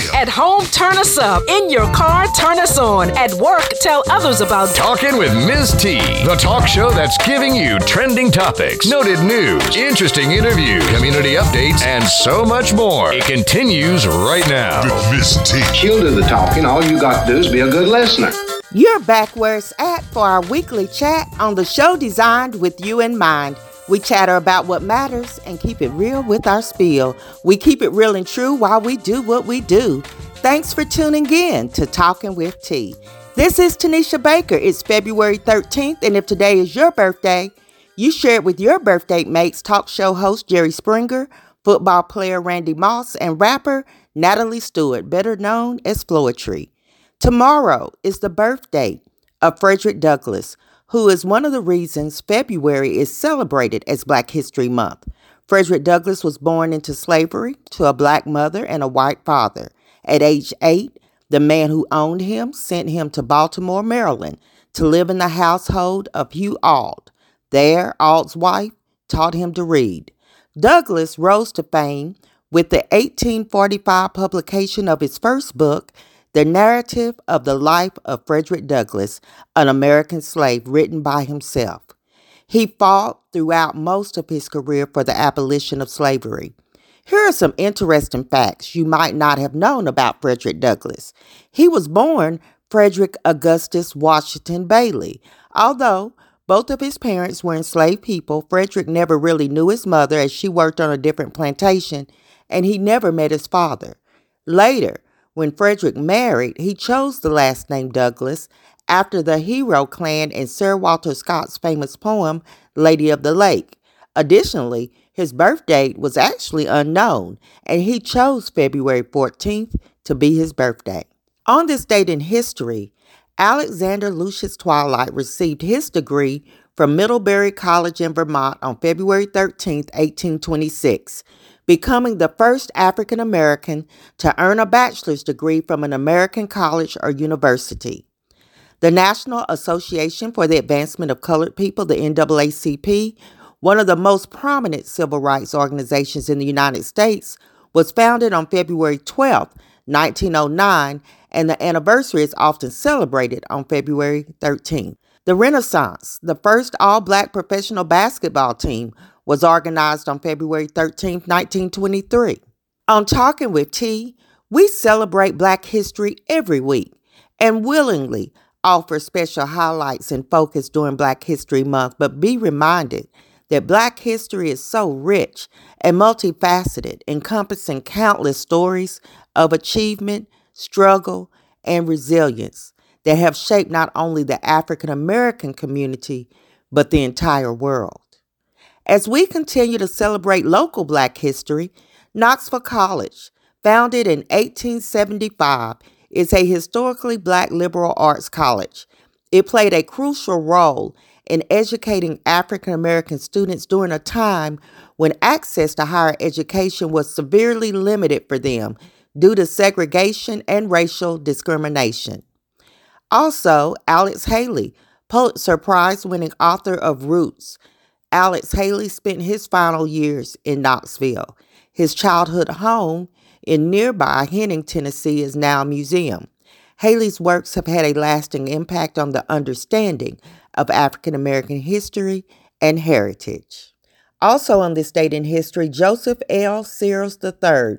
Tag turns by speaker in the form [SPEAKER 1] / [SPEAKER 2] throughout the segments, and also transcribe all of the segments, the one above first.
[SPEAKER 1] still.
[SPEAKER 2] At home, turn us up. In your car, turn us on. At work, tell others about
[SPEAKER 3] Talking with Ms. T, the talk show that's giving you trending topics, noted news, interesting interviews, community updates, and so much more. It continues right now.
[SPEAKER 1] With Miss T.
[SPEAKER 4] She'll do the talking. All you got to do is be a good listener.
[SPEAKER 5] You're back where it's at for our weekly chat on the show designed with you in mind. We chatter about what matters and keep it real with our spiel. We keep it real and true while we do what we do. Thanks for tuning in to Talking with T. This is Tanisha Baker. It's February 13th, and if today is your birthday, you share it with your birthday mates, talk show host Jerry Springer, football player Randy Moss, and rapper Natalie Stewart, better known as Floetry. Tomorrow is the birthday of Frederick Douglass, who is one of the reasons February is celebrated as Black History Month. Frederick Douglass was born into slavery to a black mother and a white father. At age eight, the man who owned him sent him to Baltimore, Maryland, to live in the household of Hugh Auld. There, Auld's wife taught him to read. Douglass rose to fame with the 1845 publication of his first book, The Narrative of the Life of Frederick Douglass, an American Slave, written by himself. He fought throughout most of his career for the abolition of slavery. Here are some interesting facts you might not have known about Frederick Douglass. He was born Frederick Augustus Washington Bailey. Although both of his parents were enslaved people, Frederick never really knew his mother as she worked on a different plantation, and he never met his father. Later, when Frederick married, he chose the last name Douglas after the hero clan in Sir Walter Scott's famous poem, Lady of the Lake. Additionally, his birth date was actually unknown, and he chose February 14th to be his birthday. On this date in history, Alexander Lucius Twilight received his degree from Middlebury College in Vermont on February 13, 1826, becoming the first African American to earn a bachelor's degree from an American college or university. The National Association for the Advancement of Colored People, the NAACP, one of the most prominent civil rights organizations in the United States, was founded on February 12, 1909, and the anniversary is often celebrated on February 13th. The Renaissance, the first all black professional basketball team, was organized on February 13, 1923. On Talking with T, we celebrate Black history every week and willingly offer special highlights and focus during Black History Month, but be reminded that Black history is so rich and multifaceted, encompassing countless stories of achievement, struggle, and resilience that have shaped not only the African American community, but the entire world. As we continue to celebrate local Black history, Knoxville College, founded in 1875, is a historically Black liberal arts college. It played a crucial role in educating African American students during a time when access to higher education was severely limited for them due to segregation and racial discrimination. Also, Alex Haley, Pulitzer Prize winning author of Roots. Alex Haley spent his final years in Knoxville. His childhood home in nearby Henning, Tennessee is now a museum. Haley's works have had a lasting impact on the understanding of African American history and heritage. Also on this date in history, Joseph L. Searles III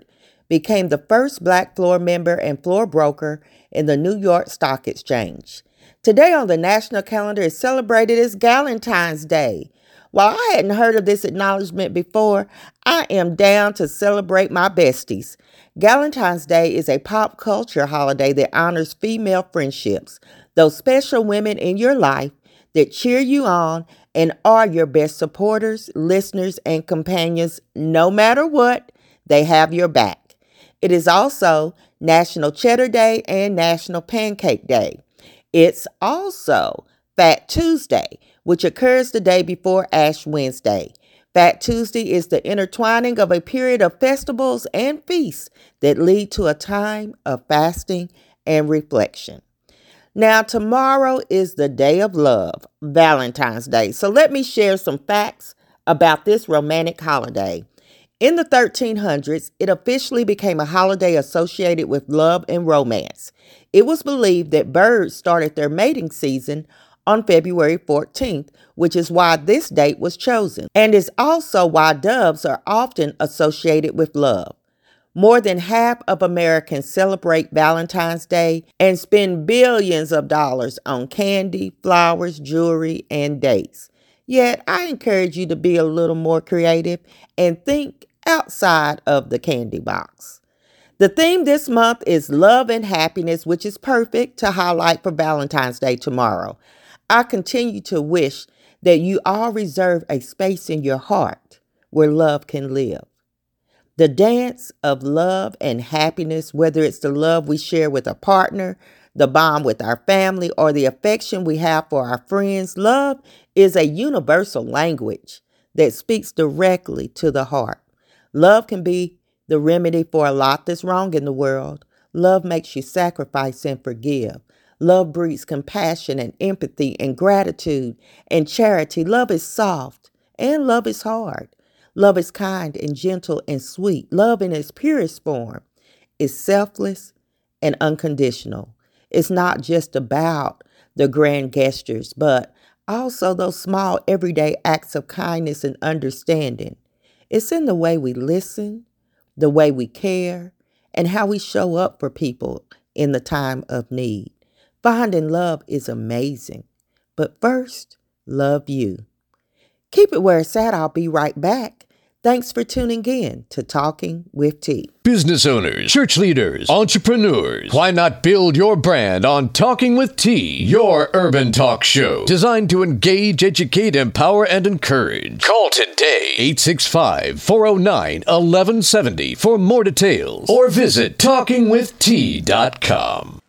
[SPEAKER 5] became the first black floor member and floor broker in the New York Stock Exchange. Today on the national calendar is celebrated as Galentine's Day. While I hadn't heard of this acknowledgement before, I am down to celebrate my besties. Galentine's Day is a pop culture holiday that honors female friendships, those special women in your life that cheer you on and are your best supporters, listeners, and companions no matter what, they have your back. It is also National Cheddar Day and National Pancake Day. It's also Fat Tuesday, which occurs the day before Ash Wednesday. Fat Tuesday is the intertwining of a period of festivals and feasts that lead to a time of fasting and reflection. Now, tomorrow is the day of love, Valentine's Day. So, let me share some facts about this romantic holiday. In the 1300s, it officially became a holiday associated with love and romance. It was believed that birds started their mating season on February 14th, which is why this date was chosen, and is also why doves are often associated with love. More than half of Americans celebrate Valentine's Day and spend billions of dollars on candy, flowers, jewelry, and dates. Yet, I encourage you to be a little more creative and think outside of the candy box. The theme this month is love and happiness, which is perfect to highlight for Valentine's Day tomorrow. I continue to wish that you all reserve a space in your heart where love can live. The dance of love and happiness, whether it's the love we share with a partner, the bond with our family, or the affection we have for our friends, love is a universal language that speaks directly to the heart. Love can be the remedy for a lot that's wrong in the world. Love makes you sacrifice and forgive. Love breeds compassion and empathy and gratitude and charity. Love is soft and love is hard. Love is kind and gentle and sweet. Love in its purest form is selfless and unconditional. It's not just about the grand gestures, but also those small everyday acts of kindness and understanding. It's in the way we listen, the way we care, and how we show up for people in the time of need. Finding love is amazing, but first, love you. Keep it where it's at. I'll be right back. Thanks for tuning in to Talking with T.
[SPEAKER 3] Business owners, church leaders, entrepreneurs, why not build your brand on Talking with T, your urban talk show designed to engage, educate, empower, and encourage? Call today 865 409 1170 for more details or visit talkingwitht.com.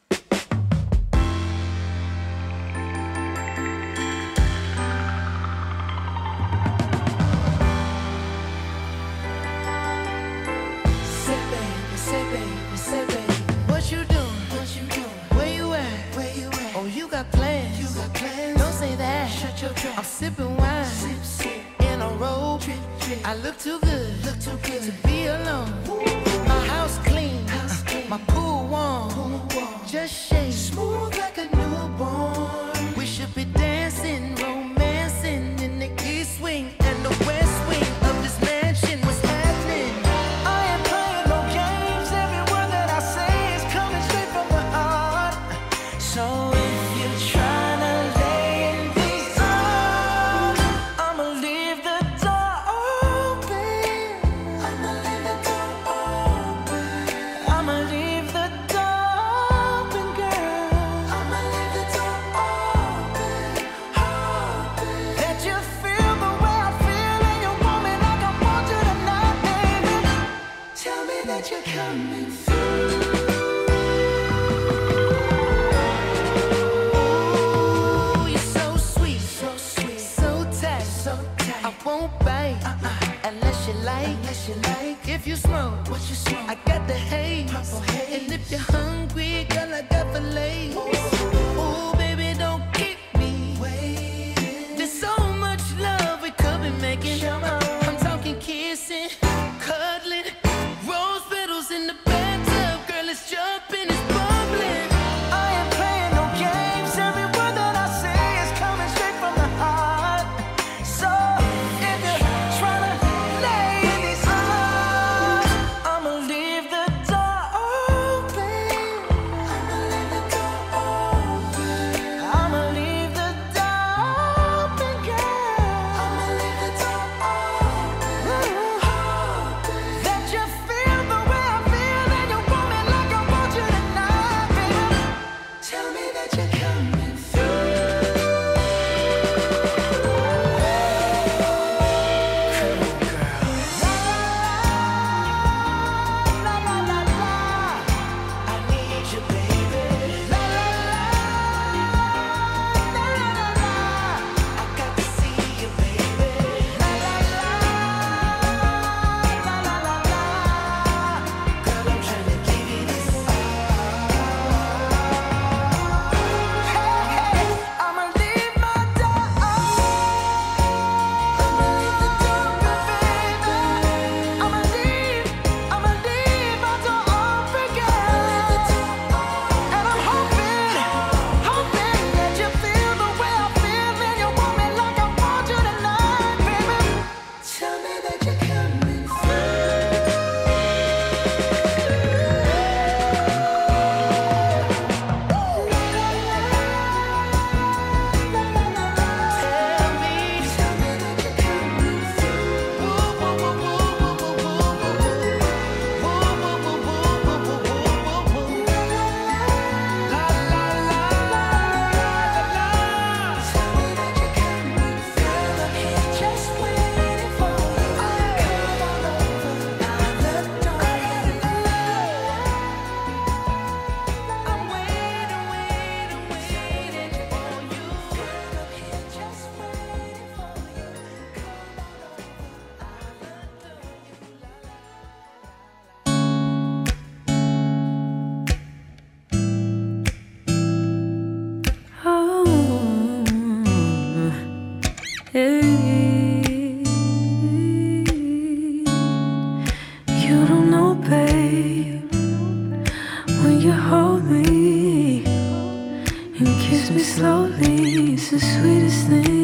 [SPEAKER 1] sipping wine, sip, sip. in a robe. Trip, trip. I look too good, look too good to be alone. My won't bite uh-uh. unless you like, unless you like. If you smoke, what you smoke? I got the haze, purple haze. And if you're hungry, girl, I got the fillets. Oh. holy and kiss me slowly.
[SPEAKER 6] It's the sweetest thing.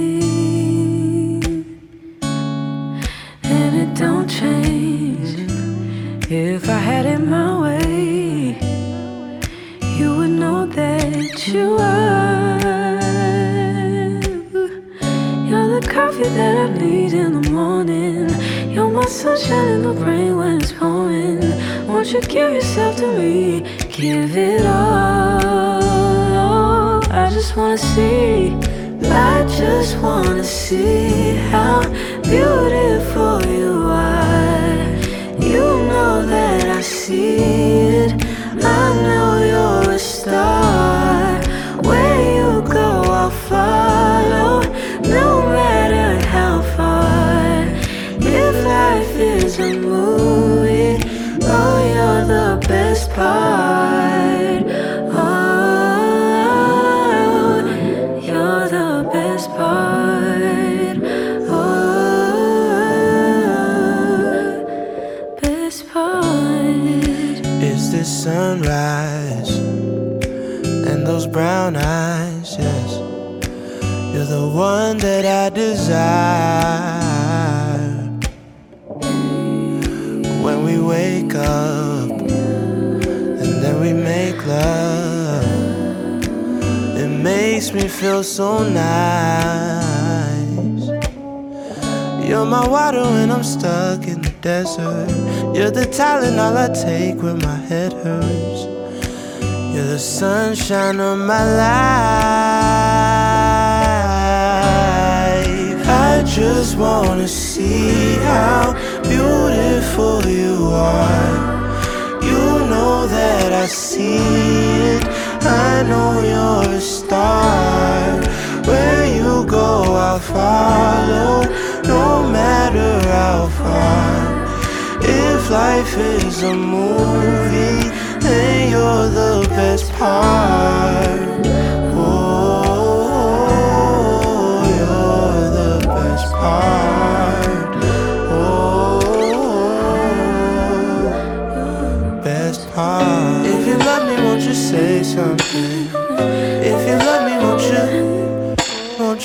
[SPEAKER 6] See
[SPEAKER 7] desire. When we wake up and then we make love, it makes me feel so nice. You're my water when I'm stuck in the desert. You're the Tylenol I take when my head hurts. You're the sunshine of my life. Just wanna see how beautiful you are. You know that I see it. I know you're a star. Where you go, I'll follow, no matter how far. If life is a movie, then you're the best part.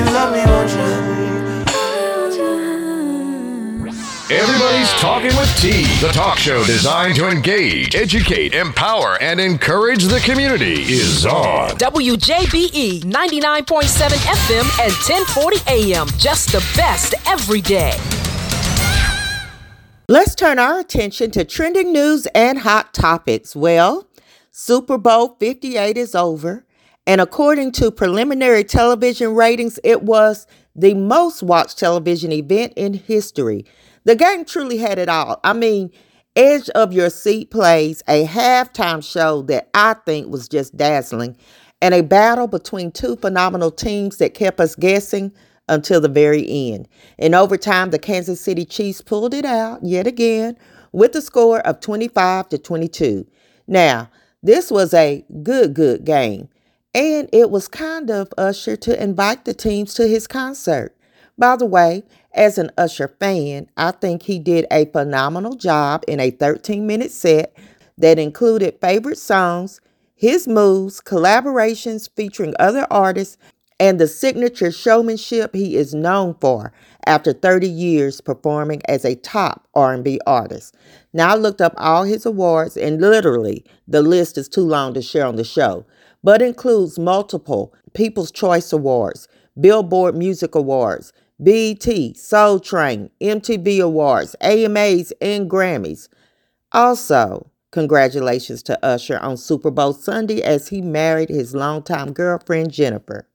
[SPEAKER 7] You love me, won't you?
[SPEAKER 3] Everybody's Talking with T, the talk show designed to engage, educate, empower, and encourage the community, is on.
[SPEAKER 2] WJBE 99.7 FM and 1040 AM. Just the best every day.
[SPEAKER 5] Let's turn our attention to trending news and hot topics. Well, Super Bowl 58 is over, and according to preliminary television ratings, it was the most watched television event in history. The game truly had it all. I mean, Edge of Your Seat plays a halftime show that I think was just dazzling, and a battle between two phenomenal teams that kept us guessing until the very end. In overtime, the Kansas City Chiefs pulled it out yet again with a score of 25 to 22. Now, this was a good, good game, and it was kind of Usher to invite the teams to his concert. By the way, as an Usher fan, I think he did a phenomenal job in a 13 minute set that included favorite songs, his moves, collaborations featuring other artists, and the signature showmanship he is known for after 30 years performing as a top R&B artist. Now I looked up all his awards and literally the list is too long to share on the show, but includes multiple People's Choice Awards, Billboard Music Awards, BET, Soul Train, MTV Awards, AMAs, and Grammys. Also, congratulations to Usher on Super Bowl Sunday as he married his longtime girlfriend Jennifer.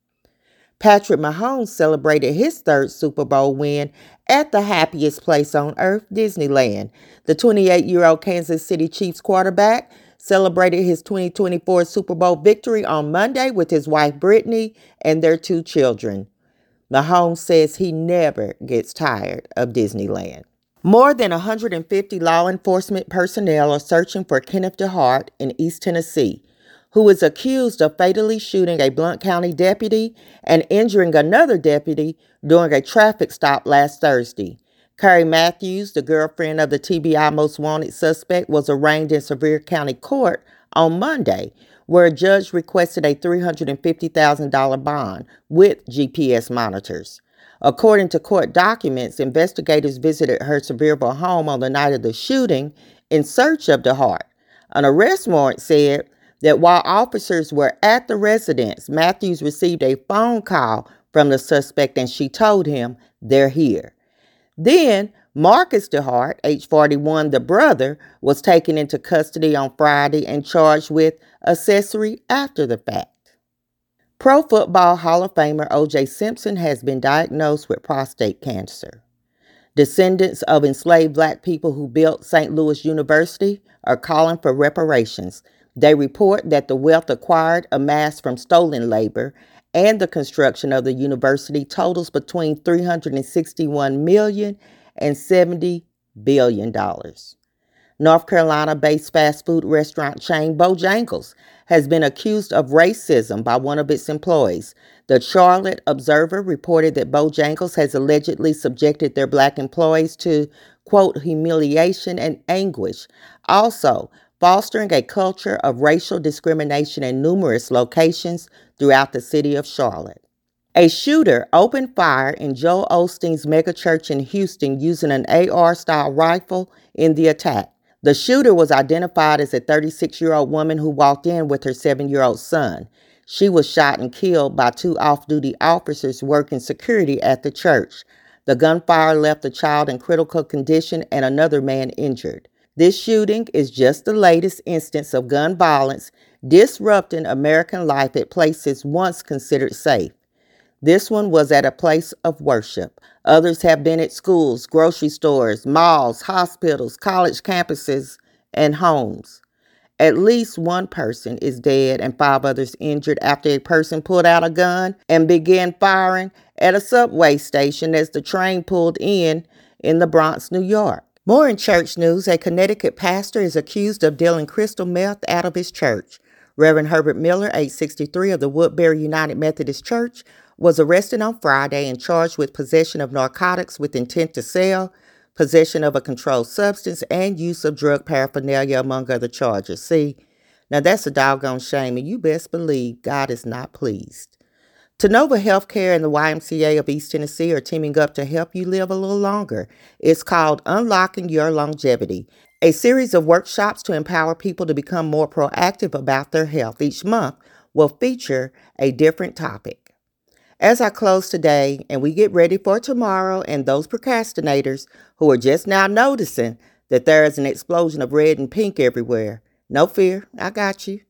[SPEAKER 5] Patrick Mahomes celebrated his third Super Bowl win at the happiest place on earth, Disneyland. The 28 year old Kansas City Chiefs quarterback celebrated his 2024 Super Bowl victory on Monday with his wife Brittany and their two children. Mahomes says he never gets tired of Disneyland. More than 150 law enforcement personnel are searching for Kenneth DeHart in East Tennessee, who is accused of fatally shooting a Blount County deputy and injuring another deputy during a traffic stop last Thursday. Carrie Matthews, the girlfriend of the TBI most wanted suspect, was arraigned in Sevier County Court on Monday, where a judge requested a $350,000 bond with GPS monitors. According to court documents, investigators visited her Sevierville home on the night of the shooting in search of DeHart. An arrest warrant said that while officers were at the residence, Matthews received a phone call from the suspect and she told him, They're here. Then Marcus DeHart, age 41, the brother, was taken into custody on Friday and charged with accessory after the fact. Pro Football Hall of Famer O.J. Simpson has been diagnosed with prostate cancer. Descendants of enslaved black people who built St. Louis University are calling for reparations. They report that the wealth acquired, amassed from stolen labor, and the construction of the university totals between 361 million and 70 billion dollars. North Carolina based fast food restaurant chain Bojangles has been accused of racism by one of its employees. The Charlotte Observer reported that Bojangles has allegedly subjected their black employees to, quote, humiliation and anguish. Also, fostering a culture of racial discrimination in numerous locations throughout the city of Charlotte. A shooter opened fire in Joel Osteen's megachurch in Houston using an AR style rifle in the attack. The shooter was identified as a 36 year old woman who walked in with her seven year old son. She was shot and killed by two off duty officers working security at the church. The gunfire left the child in critical condition and another man injured. This shooting is just the latest instance of gun violence disrupting American life at places once considered safe. This one was at a place of worship. Others have been at schools, grocery stores, malls, hospitals, college campuses, and homes. At least one person is dead and five others injured after a person pulled out a gun and began firing at a subway station as the train pulled in in the Bronx, New York. More in church news, a Connecticut pastor is accused of dealing crystal meth out of his church. Reverend Herbert Miller, age 63 of the Woodbury United Methodist Church, was arrested on Friday and charged with possession of narcotics with intent to sell, possession of a controlled substance, and use of drug paraphernalia, among other charges. See, now that's a doggone shame, and you best believe God is not pleased. Tennova Healthcare and the YMCA of East Tennessee are teaming up to help you live a little longer. It's called Unlocking Your Longevity, a series of workshops to empower people to become more proactive about their health. Each month will feature a different topic. As I close today and we get ready for tomorrow, and those procrastinators who are just now noticing that there is an explosion of red and pink everywhere, no fear, I got you.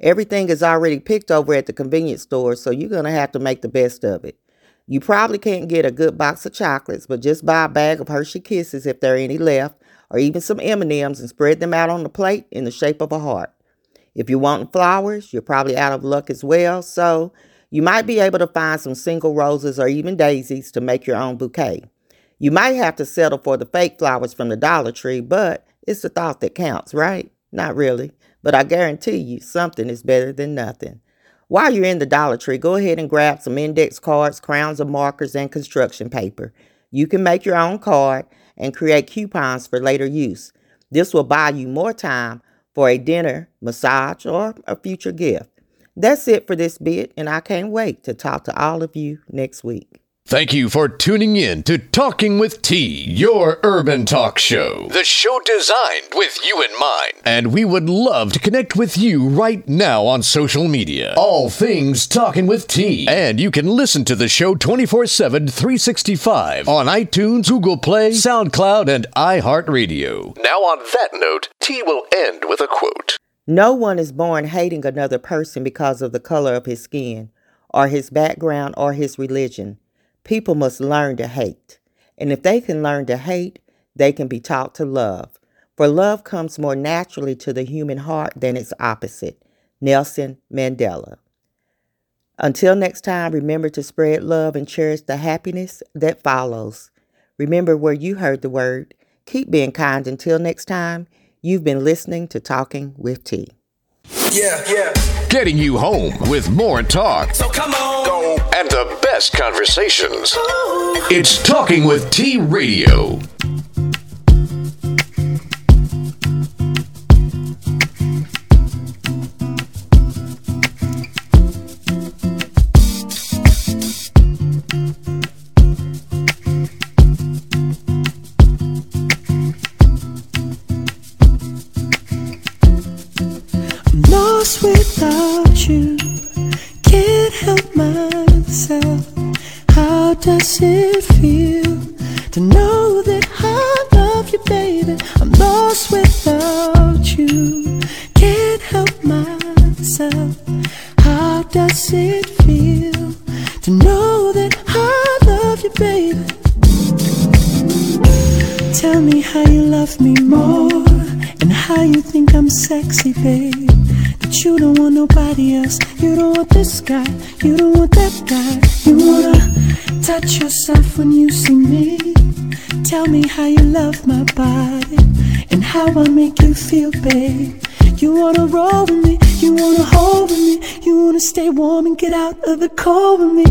[SPEAKER 5] Everything is already picked over at the convenience store, so you're going to have to make the best of it. You probably can't get a good box of chocolates, but just buy a bag of Hershey Kisses if there are any left, or even some M&Ms and spread them out on the plate in the shape of a heart. If you're wanting flowers, you're probably out of luck as well, so you might be able to find some single roses or even daisies to make your own bouquet. You might have to settle for the fake flowers from the Dollar Tree, but it's the thought that counts, right? Not really, but I guarantee you something is better than nothing. While you're in the Dollar Tree, go ahead and grab some index cards, crowns of markers, and construction paper. You can make your own card and create coupons for later use. This will buy you more time for a dinner, massage, or a future gift. That's it for this bit, and I can't wait to talk to all of you next week.
[SPEAKER 3] Thank you for tuning in to Talking with T, your urban talk show. The show designed with you in mind. And we would love to connect with you right now on social media. All things Talking with T. And you can listen to the show 24 7, 365 on iTunes, Google Play, SoundCloud, and iHeartRadio. Now, on that note, T will end with a quote.
[SPEAKER 5] No one is born hating another person because of the color of his skin, or his background, or his religion. People must learn to hate. And if they can learn to hate, they can be taught to love. For love comes more naturally to the human heart than its opposite. Nelson Mandela. Until next time, remember to spread love and cherish the happiness that follows. Remember where you heard the word. Keep being kind. Until next time, you've been listening to Talking with T.
[SPEAKER 3] Yeah, yeah. Getting you home with more talk. So come on. Go. And the best conversations. Ooh. It's Talking with T Radio.
[SPEAKER 8] And how you think I'm sexy, babe. That you don't want nobody else. You don't want this guy. You don't want that guy. You wanna touch yourself when you see me. Tell me how you love my body and how I make you feel, babe. You wanna roll with me, you wanna hold with me, you wanna stay warm and get out of the cold with me.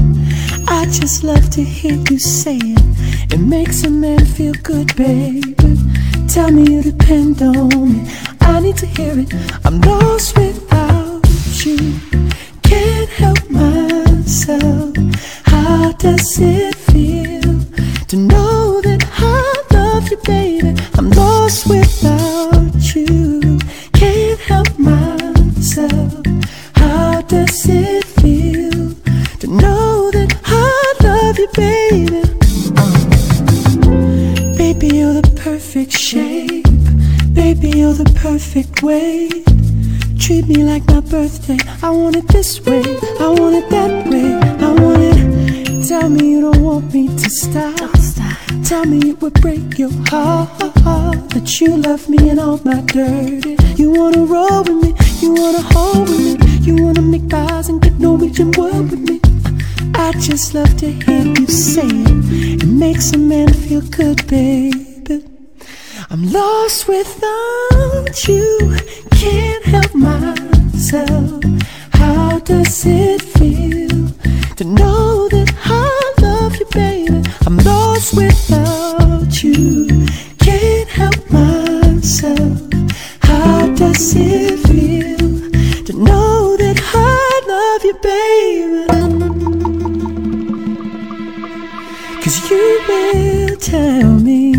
[SPEAKER 8] I just love to hear you say it. It makes a man feel good, baby. Tell me you depend on me. I need to hear it. I'm lost without you. Can't help myself. How does it you're the perfect way. Treat me like my birthday. I want it this way. I want it that way. I want it. Tell me you don't want me to stop. Don't stop. Tell me it would break your heart that you love me and all my dirty. You wanna roll with me, you wanna hold with me, you wanna make pies and get Norwegian wood with me. I just love to hear you say it. It makes a man feel good, baby. I'm lost without you, can't help myself. How does it feel to know that? I love you, baby. I'm lost without you. Can't help myself. How does it feel to know that I love you, baby? Cause you will tell
[SPEAKER 9] me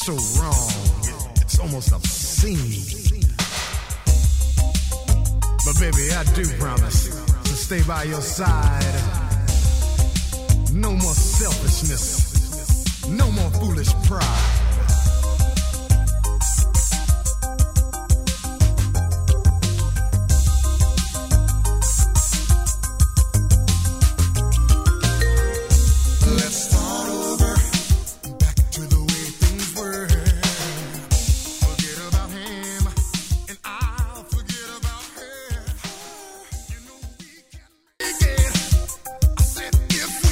[SPEAKER 9] so wrong. It's almost obscene. But baby, I do promise to stay by your side. No more selfishness, no more foolish pride.